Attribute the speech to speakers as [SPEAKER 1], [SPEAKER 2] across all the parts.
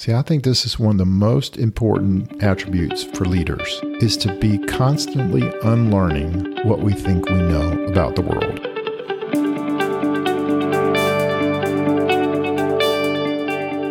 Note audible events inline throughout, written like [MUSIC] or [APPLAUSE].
[SPEAKER 1] See, I think this is one of the most important attributes for leaders is to be constantly unlearning what we think we know about the world.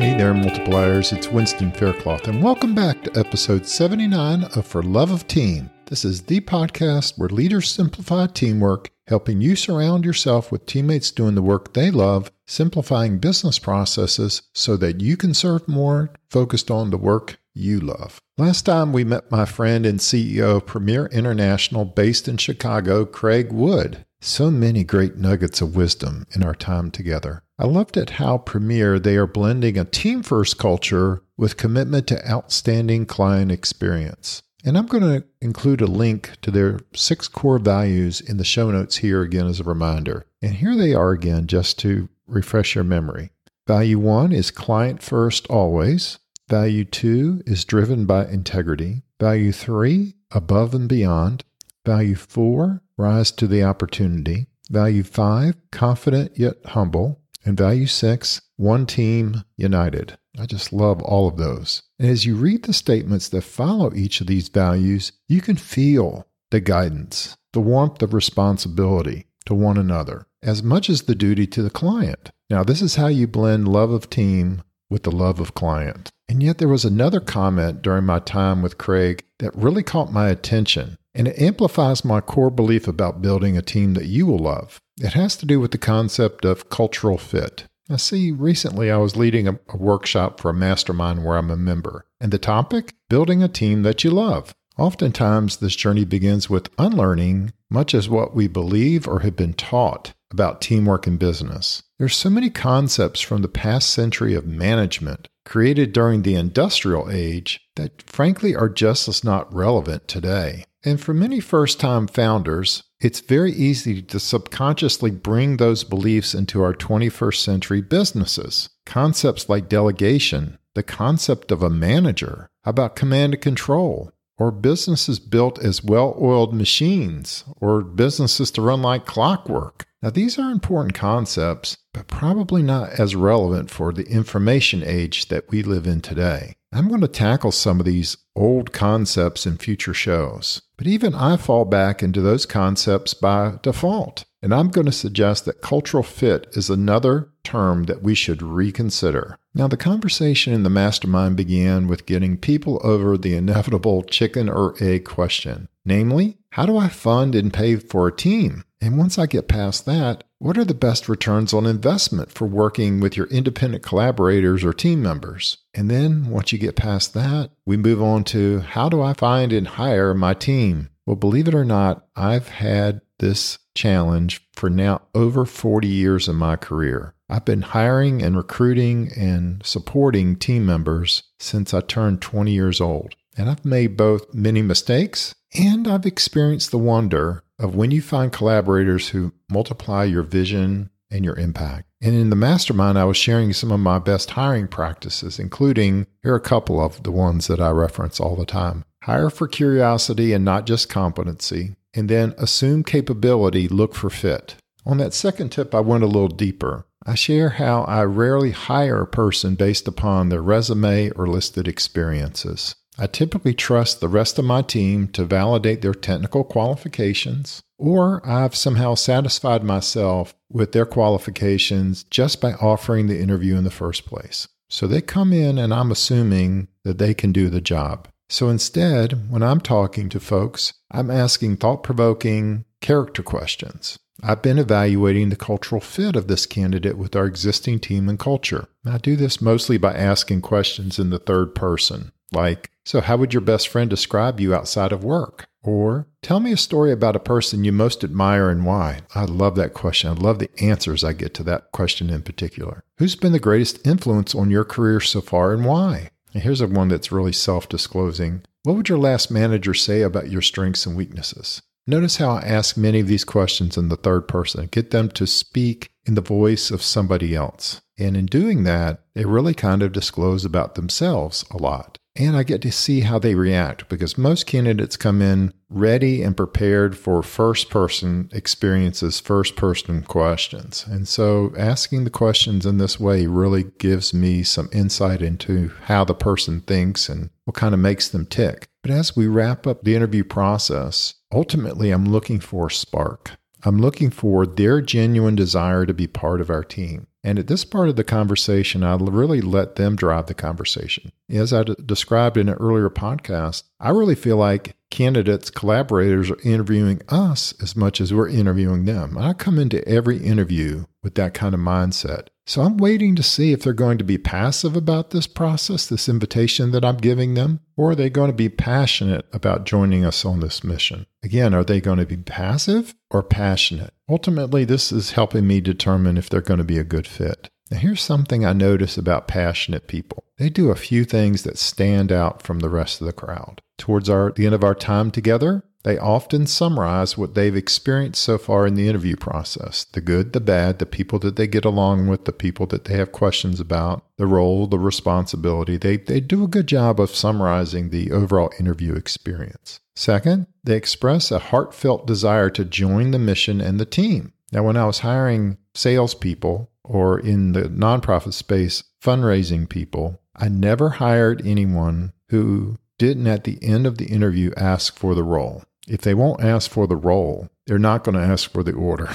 [SPEAKER 1] Hey there, multipliers. It's Winston Faircloth, and welcome back to episode 79 of For Love of Team. This is the podcast where leaders simplify teamwork, helping you surround yourself with teammates doing the work they love, simplifying business processes so that you can serve more, focused on the work you love. Last time we met my friend and CEO of Premier International based in Chicago, Craig Wood. So many great nuggets of wisdom in our time together. I loved at how Premier they are blending a team first culture with commitment to outstanding client experience. And I'm going to include a link to their six core values in the show notes here again as a reminder. And here they are again just to refresh your memory. Value one is client first always. Value two is driven by integrity. Value three, above and beyond. Value four, rise to the opportunity. Value five, confident yet humble. And value six, one team united. I just love all of those. And as you read the statements that follow each of these values, you can feel the guidance, the warmth of responsibility to one another, as much as the duty to the client. Now, this is how you blend love of team with the love of client. And yet, there was another comment during my time with Craig that really caught my attention, and it amplifies my core belief about building a team that you will love. It has to do with the concept of cultural fit. I see, recently I was leading a, a, workshop for a mastermind where I'm a member, and the topic? Building a team that you love. Oftentimes, this journey begins with unlearning much as what we believe or have been taught about teamwork in business. There's so many concepts from the past century of management created during the industrial age that frankly are just as not relevant today. And for many first time founders, it's very easy to subconsciously bring those beliefs into our 21st century businesses. Concepts like delegation, the concept of a manager, about command and control, or businesses built as well oiled machines, or businesses to run like clockwork. Now, these are important concepts, but probably not as relevant for the information age that we live in today. I'm going to tackle some of these old concepts in future shows, but even I fall back into those concepts by default. And I'm going to suggest that cultural fit is another term that we should reconsider. Now, the conversation in the mastermind began with getting people over the inevitable chicken or egg question namely, how do I fund and pay for a team? And once I get past that, what are the best returns on investment for working with your independent collaborators or team members? And then once you get past that, we move on to how do I find and hire my team? Well, believe it or not, I've had this challenge for now over 40 years in my career. I've been hiring and recruiting and supporting team members since I turned 20 years old. And I've made both many mistakes and I've experienced the wonder of when you find collaborators who multiply your vision and your impact. And in the mastermind, I was sharing some of my best hiring practices, including here are a couple of the ones that I reference all the time. Hire for curiosity and not just competency. And then assume capability, look for fit. On that second tip, I went a little deeper. I share how I rarely hire a person based upon their resume or listed experiences. I typically trust the rest of my team to validate their technical qualifications, or I've somehow satisfied myself with their qualifications just by offering the interview in the first place. So they come in and I'm assuming that they can do the job. So instead, when I'm talking to folks, I'm asking thought provoking character questions. I've been evaluating the cultural fit of this candidate with our existing team and culture. I do this mostly by asking questions in the third person, like, so, how would your best friend describe you outside of work? Or, tell me a story about a person you most admire and why. I love that question. I love the answers I get to that question in particular. Who's been the greatest influence on your career so far and why? And here's a one that's really self disclosing. What would your last manager say about your strengths and weaknesses? Notice how I ask many of these questions in the third person, get them to speak in the voice of somebody else. And in doing that, they really kind of disclose about themselves a lot. And I get to see how they react because most candidates come in ready and prepared for first person experiences, first person questions. And so asking the questions in this way really gives me some insight into how the person thinks and what kind of makes them tick. But as we wrap up the interview process, ultimately I'm looking for a spark. I'm looking for their genuine desire to be part of our team. And at this part of the conversation, I really let them drive the conversation. As I d- described in an earlier podcast, I really feel like candidates, collaborators are interviewing us as much as we're interviewing them. I come into every interview with that kind of mindset. So I'm waiting to see if they're going to be passive about this process, this invitation that I'm giving them, or are they going to be passionate about joining us on this mission? Again, are they going to be passive or passionate? Ultimately, this is helping me determine if they're going to be a good fit. Now, here's something I notice about passionate people. They do a few things that stand out from the rest of the crowd. Towards our, the end of our time together, they often summarize what they've experienced so far in the interview process the good, the bad, the people that they get along with, the people that they have questions about, the role, the responsibility. They, they do a good job of summarizing the overall interview experience. Second, they express a heartfelt desire to join the mission and the team. Now, when I was hiring salespeople or in the nonprofit space, fundraising people, I never hired anyone who didn't at the end of the interview ask for the role. If they won't ask for the role, they're not going to ask for the order.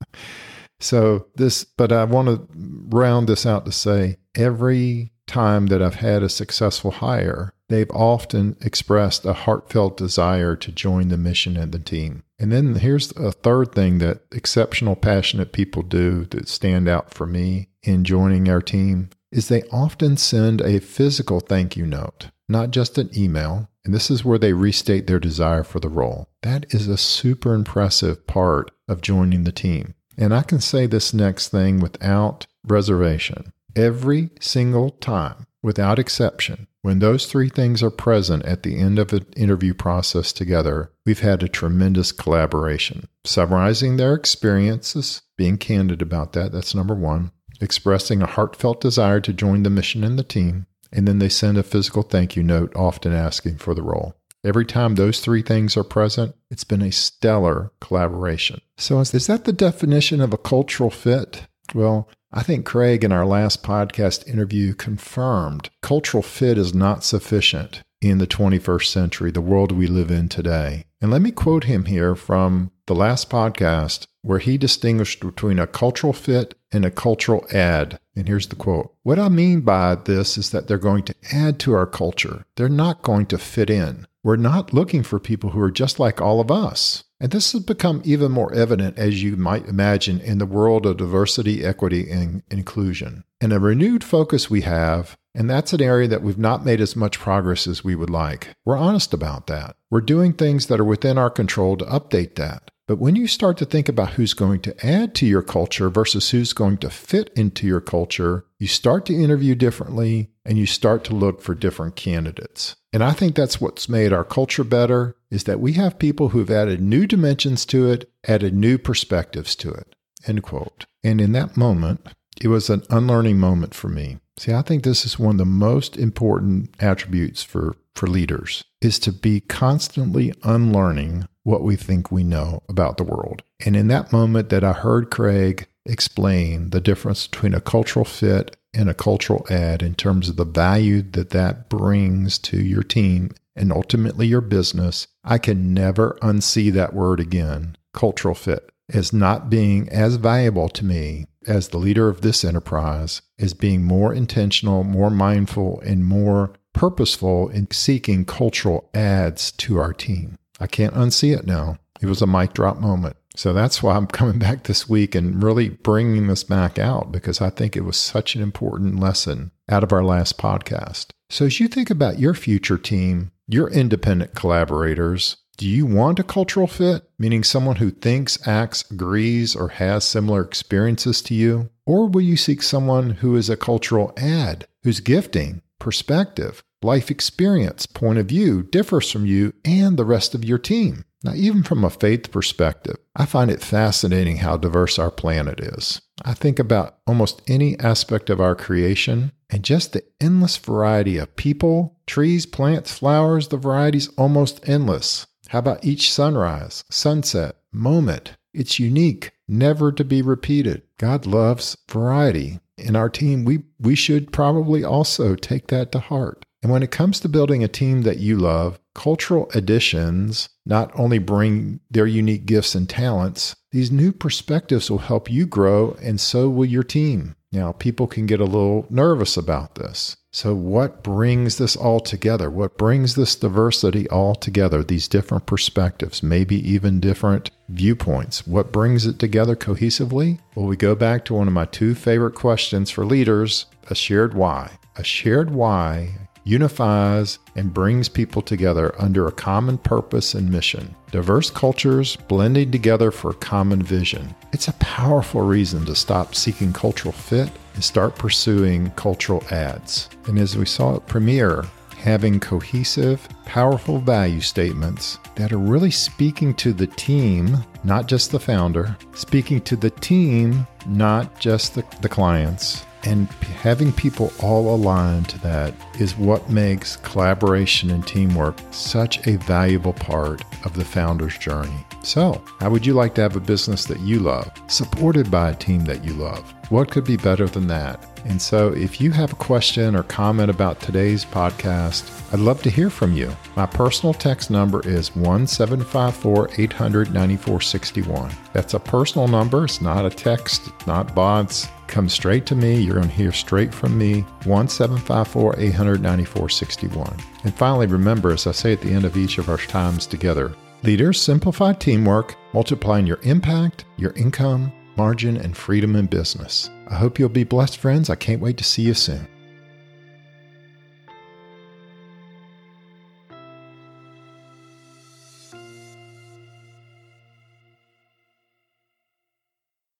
[SPEAKER 1] [LAUGHS] so, this, but I want to round this out to say every time that I've had a successful hire, they've often expressed a heartfelt desire to join the mission and the team. And then here's a third thing that exceptional, passionate people do that stand out for me in joining our team is they often send a physical thank you note, not just an email. And this is where they restate their desire for the role. That is a super impressive part of joining the team. And I can say this next thing without reservation. Every single time, without exception, when those three things are present at the end of an interview process together, we've had a tremendous collaboration. Summarizing their experiences, being candid about that, that's number one. Expressing a heartfelt desire to join the mission and the team, and then they send a physical thank you note, often asking for the role. Every time those three things are present, it's been a stellar collaboration. So, is, that the definition of a cultural fit? Well, I think Craig in our last podcast interview confirmed cultural fit is not sufficient in the 21st century, the world we live in today. And let me quote him here from the last podcast where he distinguished between a cultural fit and a cultural add. And here's the quote What I mean by this is that they're going to add to our culture, they're not going to fit in. We're not looking for people who are just like all of us. And this has become even more evident, as you might imagine, in the world of diversity, equity, and inclusion. And a renewed focus we have, and that's an area that we've not made as much progress as we would like. We're honest about that. We're doing things that are within our control to update that. But when you start to think about who's going to add to your culture versus who's going to fit into your culture, you start to interview differently and you start to look for different candidates. And I think that's what's made our culture better is that we have people who've added new dimensions to it, added new perspectives to it. End quote. And in that moment, it was an unlearning moment for me. See, I think this is one of the most important attributes for, for leaders is to be constantly unlearning what we think we know about the world. And in that moment that I heard Craig explain the difference between a cultural fit and a cultural add in terms of the value that that brings to your team and ultimately your business, I can never unsee that word again, cultural fit, as not being as valuable to me as the leader of this enterprise, as being more intentional, more mindful, and more purposeful in seeking cultural adds to our team. I can't unsee it now. It was a mic drop moment. So that's why I'm [LAUGHS] coming back this week and really bringing this back out because I think it was such an important lesson out of our last podcast. So as you think about your future team, your independent collaborators, do you want a cultural fit, meaning someone who thinks, acts, agrees, or has similar experiences to you? Or will you seek someone who is a cultural add, who's gifting, perspective, life experience, point of view differs from you and the rest of your team. Now, even from a faith perspective, I find it fascinating how diverse our planet is. I think about almost any aspect of our creation and just the endless variety of people, trees, plants, flowers, the variety's almost endless. How about each sunrise, sunset, moment? It's unique, never to be repeated. God loves variety. In our team, we, we should probably also take that to heart. And when it comes to building a team that you love, cultural additions not only bring their unique gifts and talents, these new perspectives will help you grow, and so will your team. Now, people can get a little nervous about this. So, what brings this all together? What brings this diversity all together? These different perspectives, maybe even different viewpoints. What brings it together cohesively? Well, we go back to one of my two favorite questions for leaders a shared why. A shared why unifies and brings people together under a common purpose and mission. Diverse cultures blending together for a common vision. It's a powerful reason to stop seeking cultural fit and start pursuing cultural adds. And as we saw at Premier, having cohesive, powerful value statements that are really speaking to the team, not just the founder, speaking to the team, not just the, the clients, and having people all aligned to that is what makes collaboration and teamwork such a valuable part of the founder's journey. So, how would you like to have a business that you love, supported by a team that you love? What could be better than that? And so, if you have a question or comment about today's podcast, I'd love to hear from you. My personal text number is 1754 800 9461. That's a personal number, it's not a text, not bots. Come straight to me. You're going to hear straight from me. 1754 800 9461. And finally, remember, as I say at the end of each of our times together, leaders simplify teamwork, multiplying your impact, your income, margin, and freedom in business. I hope you'll be blessed, friends. I can't wait to see you soon.